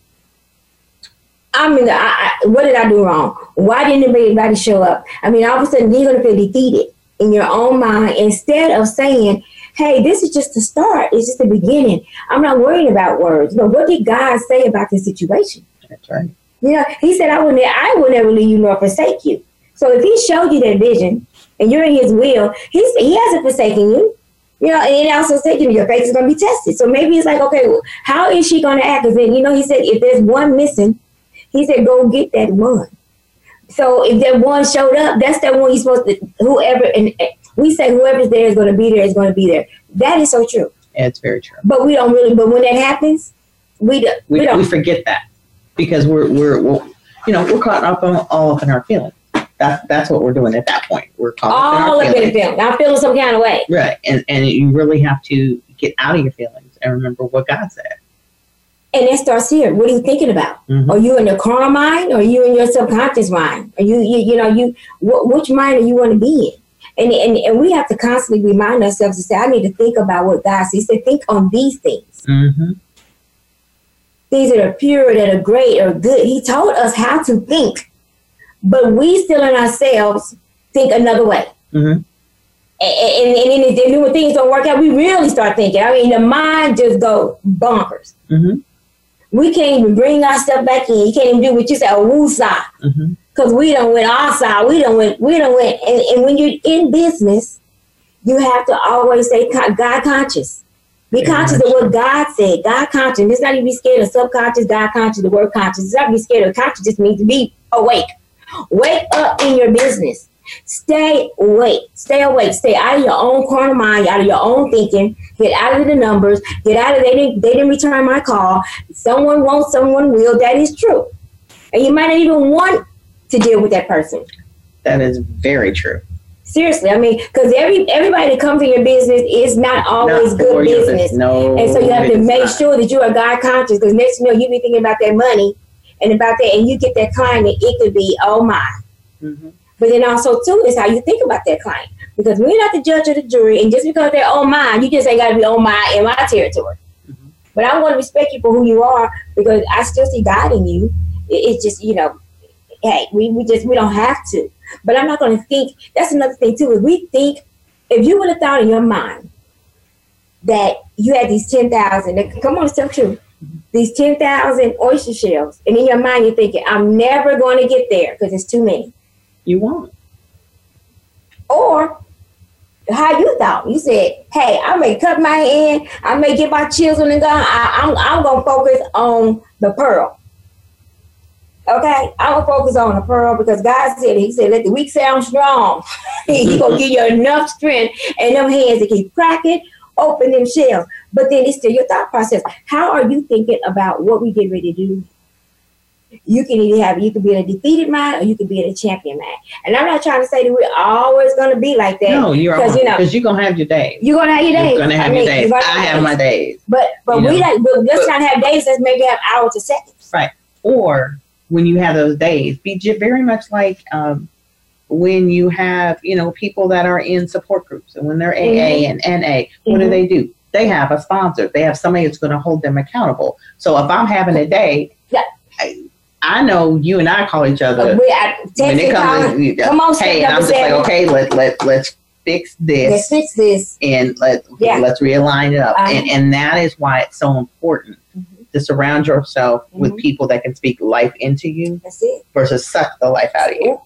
I mean. I, I, what did I do wrong? Why didn't anybody show up? I mean, all of a sudden you're gonna feel defeated in your own mind instead of saying, "Hey, this is just the start. It's just the beginning. I'm not worried about words. But what did God say about this situation? That's right. Yeah, He said, "I will. Ne- I will never leave you nor forsake you." So if He showed you that vision and you're in His will, He's He hasn't forsaken you. You know, and it also said, you know, your face is going to be tested. So maybe it's like, okay, well, how is she going to act? Because then, you know, He said, if there's one missing, He said, go get that one. So if that one showed up, that's that one you're supposed to. Whoever and and we say whoever's there is going to be there is going to be there. That is so true. Yeah, It's very true. But we don't really. But when that happens, we do, we, We, don't. we forget that because we're, we're, we're, you know, we're caught up on, all up in our feelings. That, that's what we're doing at that point. We're all in of our it feelings. feeling. I'm feeling some kind of way. Right. And, and you really have to get out of your feelings and remember what God said. And that starts here. What are you thinking about? Mhm. Are you in your carnal mind or are you in your subconscious mind? Are you, you, you know, you, wh- which mind are you want to be in? And, and, and we have to constantly remind ourselves to say, I need to think about what God says. To think on these things. Mm-hmm. Things that are pure, that are great, or good. He told us how to think. But we still in ourselves think another way. Mhm. And, and, and then when things don't work out, we really start thinking. I mean, the mind just go bonkers. Mhm. We can't even bring our stuff back in. You can't even do what you say, a woosah. Mhm. Because we don't win our side. We don't win. We don't win. And, and when you're in business, you have to always say God conscious. Be Very conscious of what God said. God conscious. It's not even be scared of subconscious, God conscious, the word conscious. It's not be scared of conscious. Just means to be awake. Wake up in your business. Stay awake. Stay awake. Stay out of your own carnal mind, out of your own thinking. Get out of the numbers. Get out of they didn't they didn't return my call. Someone won't, someone will. That is true. And you might not even want to deal with that person. That is very true. Seriously, I mean, because every everybody that comes in your business is not always Not good business. No. And so you have to make not. sure that you are God conscious because next you know you be thinking about that money and about that and you get that client and it could be oh my. Mhm. But then also too is how you think about that client. Because we're not the judge or the jury and just because they're on mine, you just ain't gotta be on my in my territory. Mhm. But I want to respect you for who you are because I still see God in you. It's just, you know, hey, we, we just we don't have to. But I'm not gonna think that's another thing too, is we think if you would have thought in your mind that you had these ten thousand, come on, it's so true. These ten thousand oyster shells, and in your mind you're thinking, I'm never going to get there because it's too many. You won't. Or how you thought. You said, hey, I may cut my hand, I may get my children and gun. I, I'm, I'm going to focus on the pearl. Okay? I'm to focus on the pearl because God said, He said, let the weak sound strong. He to give you enough strength and them hands to keep cracking, open them shells. But then it's still your thought process. How are you thinking about what we get ready to do? You can either have you can be in a defeated mind or you can be in a champion mind. And I'm not trying to say that we're always going to be like that. No, you're because you know Because you're gonna have your days. you're gonna have your days. You're gonna have I your mean, days. gonna I have my days. But but you we know. like but let's But- not have days. Let's maybe have hours or seconds. Right. Or when you have those days, be very much like um, when you have, you know, people that are in support groups and when they're AA and NA, what do Mhm. they do? They have a sponsor. They have somebody that's going to hold them accountable. So if I'm having a day, Yeah. I, I know you and I call each other. we I, when it comes, to, come on, hey, and I'm just like, okay, let let let's fix this let's fix this. and let Yeah. let's realign it up. Uh-huh. And and that is why it's so important Mhm. to surround yourself with Mhm. people that can speak life into you That's it. versus suck the life out of you.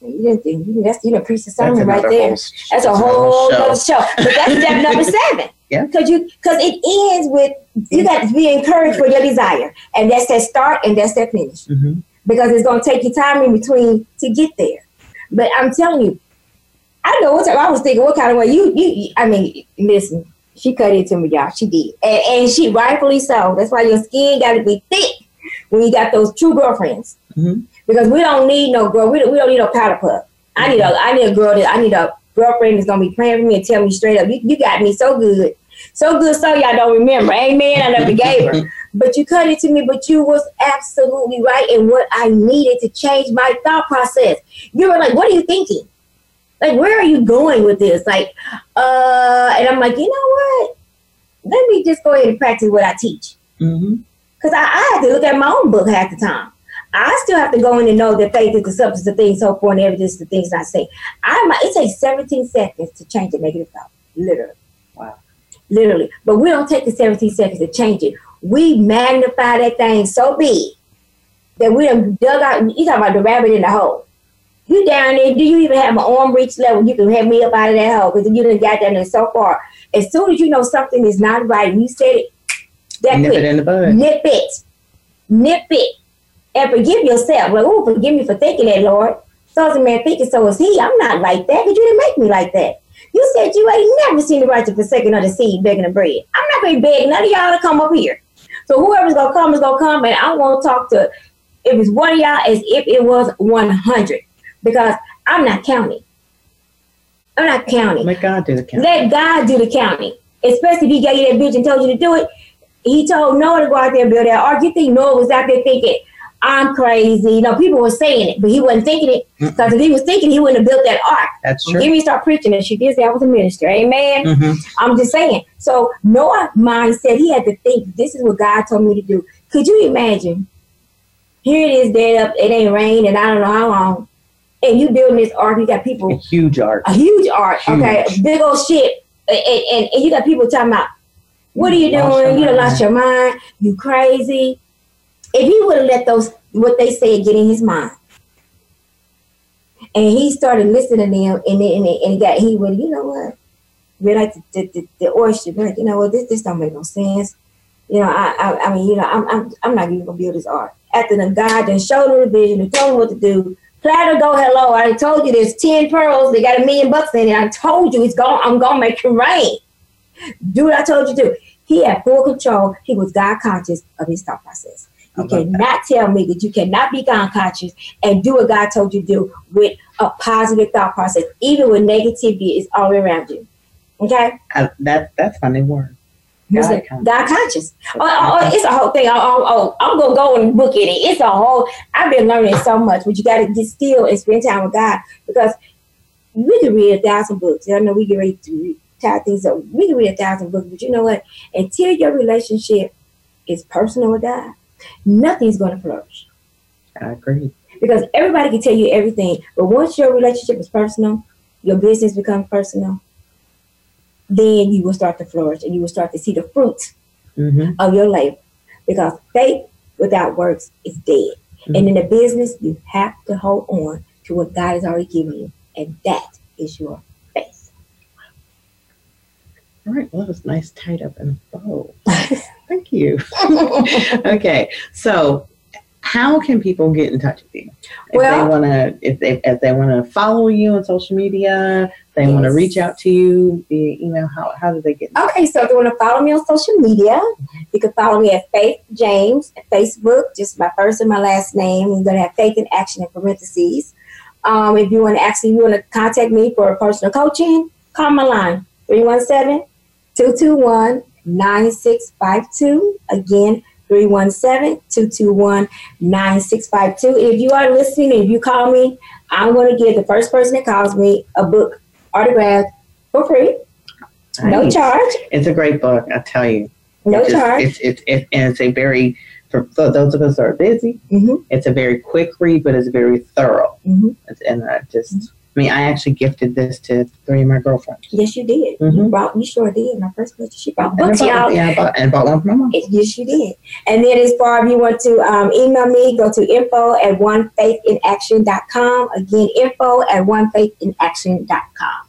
You didn't think you that's you done preached the sermon right there. whole- That's a whole show. other show. But that's step number seven. Yeah. Because you because it ends with you got to be encouraged for your desire. And that's that start and that's that finish. Mhm. Because it's gonna take you time in between to get there. But I'm telling you, I know what I was thinking what kind of way you you I mean, listen, she cut into me, y'all. She did. And and she rightfully so. That's why your skin gotta be thick when you got those true girlfriends. Mhm. Because we don't need no girl, we don't, we don't need no powder puff. I need a I need a girl that I need a girlfriend is gonna be praying for me and tell me straight up, you, you got me so good. So good so y'all don't remember. Amen. I never gave her. But you cut it to me, but you was absolutely right in what I needed to change my thought process. You were like, what are you thinking? Like, where are you going with this? Like, uh, and I'm like, you know what? Let me just go ahead and practice what I teach. Mhm. Because I, I have to look at my own book half the time. I still have to go in and know that faith is the substance of things, so forth, and evidence of things not seen. I might, it takes 17 seconds to change a negative thought, literally. Wow. Literally. But we don't take the 17 seconds to change it. We magnify that thing so big that we done dug out, you talking about the rabbit in the hole. You down there, do you even have an arm reach level? You can have me up out of that hole because you done got down there so far. As soon as you know something is not right and you said it, that Nip quick, it in the bud. nip it, nip it, and forgive yourself. Like, oh, forgive me for thinking that, Lord. So is a man thinking, so is he. I'm not like that because you didn't make me like that. You said you ain't never seen the righteous forsaken of the seed begging the bread. I'm not going to beg none of y'all to come up here. So whoever's going to come is going to come, and I want to talk to, if it's one of y'all, as if it was 100 because I'm not counting. I'm not counting. Let God do the count. Let God do the counting. Especially if he gave you that bitch and told you to do it. He told Noah to go out there and build that ark. You think Noah was out there thinking, I'm crazy. You know, people were saying it, but he wasn't thinking it. Because if he was thinking, he wouldn't have built that ark. That's Give true. me start preaching, and she did say I was a minister. Amen. Mhm. I'm just saying. So Noah mindset, he had to think, this is what God told me to do. Could you imagine? Here it is, dead up. It ain't rained, and I don't know how long. And you building this ark, you got people A huge art. a huge art, Huge. okay, a big old ship, and, and, and you got people talking about, what are you doing? You done lost your mind. You crazy. If he would have let those what they said get in his mind, and he started listening to them, and and, and he got he would you know what, be like the the, the, the oyster, be like you know what this this don't make no sense. You know, I, I, I mean, you know, I'm, I'm, I'm not even gonna build this art. After the God then showed him the vision and told him what to do, Platter, go hello. I told you there's 10 pearls. They got a million bucks in it. I told you it's going, I'm going to make it rain. Do what I told you to do. He had full control. He was God conscious of his thought process. You cannot tell me that you cannot be God conscious and do what God told you to do with a positive thought process, even when negativity is all around you. Okay? Uh, that, that's funny word. God, God conscious. Oh, oh, oh, it's a whole thing. Oh, oh, I'm gonna go and book it. It's a whole. I've been learning so much, but you got to get still and spend time with God because we can read a thousand books. I know we get ready to read, tie things up. We can read a thousand books, but you know what? Until your relationship is personal with God, nothing's gonna flourish. I agree. Because everybody can tell you everything, but once your relationship is personal, your business becomes personal then you will start to flourish and you will start to see the fruit mm-hmm. of your labor. Because faith without works is dead. Mm-hmm. And in the business, you have to hold on to what God has already given you, and that is your. All right, well, that was nice, tied up in a bow. Thank you. okay, so how can people get in touch with you if well, they want to if they if they want to follow you on social media they yes. want to reach out to you via email how, how do they get okay so if they want to follow me on social media you can follow me at faith james at facebook just my first and my last name you're going to have faith in action in parentheses um, if you want to actually you want to contact me for personal coaching call my line 317 221 9652 again 317-221-9652. If you are listening, if you call me, I'm going to give the first person that calls me a book autographed for free. Nice. No charge. It's a great book, I tell you. No it's charge. Just, it's, it's, it, and it's a very, for those of us that are busy, mm-hmm. it's a very quick read, but it's very thorough. Mm-hmm. And I just, mm-hmm. I mean, I actually gifted this to three of my girlfriends. Yes, you did. Mm-hmm. You brought, you sure did. My first picture, she brought books, y'all. Yeah, I bought, and bought one for my mom. Yes, you did. And then as far as you want to um, email me, go to info at onefaithinaction.com. Again, info at onefaithinaction.com.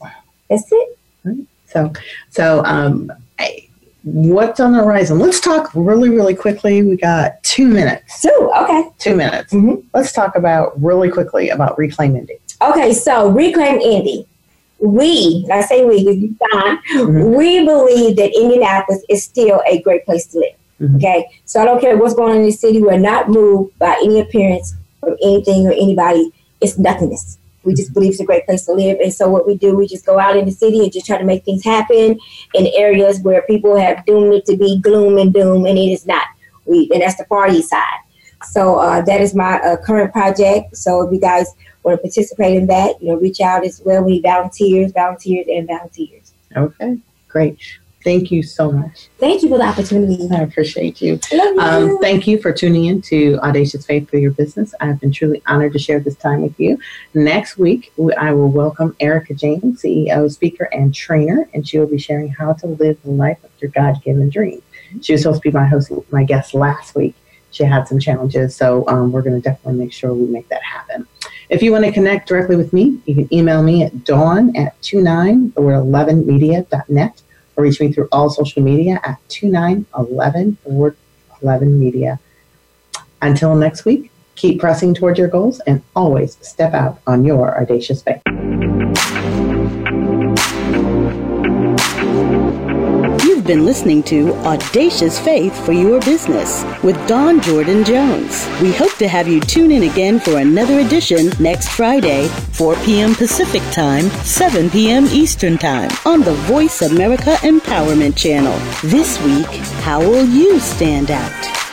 Wow. That's it. Right. So, so, um, I, what's on the horizon? Let's talk really, really quickly. We got two minutes. Two, okay. Two minutes. Mm-hmm. Let's talk about really quickly about Reclaim Indy. Okay, so Reclaim Indy. We, I say we, Dawn, mm-hmm. we believe that Indianapolis is still a great place to live. Mm-hmm. Okay, so I don't care what's going on in the city. We're not moved by any appearance from anything or anybody. It's nothingness. We just believe it's a great place to live. And so what we do, we just go out in the city and just try to make things happen in areas where people have doomed it to be gloom and doom, and it is not. We and that's the far east side. So uh, that is my uh, current project. So if you guys want to participate in that, you know, reach out as well. We volunteers, volunteers, and volunteers. Okay, great. Thank you so much. Thank you for the opportunity. I appreciate you. you. Um, thank you for tuning in to Audacious Faith for Your Business. I've been truly honored to share this time with you. Next week, I will welcome Erica James, CEO, speaker, and trainer, and she will be sharing how to live the life of your God given dream. She was supposed to be my host, my guest last week. She had some challenges, so um, we're going to definitely make sure we make that happen. If you want to connect directly with me, you can email me at dawn at 29 or 11media.net or reach me through all social media at 2911 or 11 media. Until next week, keep pressing toward your goals and always step out on your audacious faith. Been listening to Audacious Faith for Your Business with Dawn Jordan Jones. We hope to have you tune in again for another edition next Friday, 4 p.m. Pacific Time, 7 p.m. Eastern Time on the Voice America Empowerment Channel. This week, how will you stand out?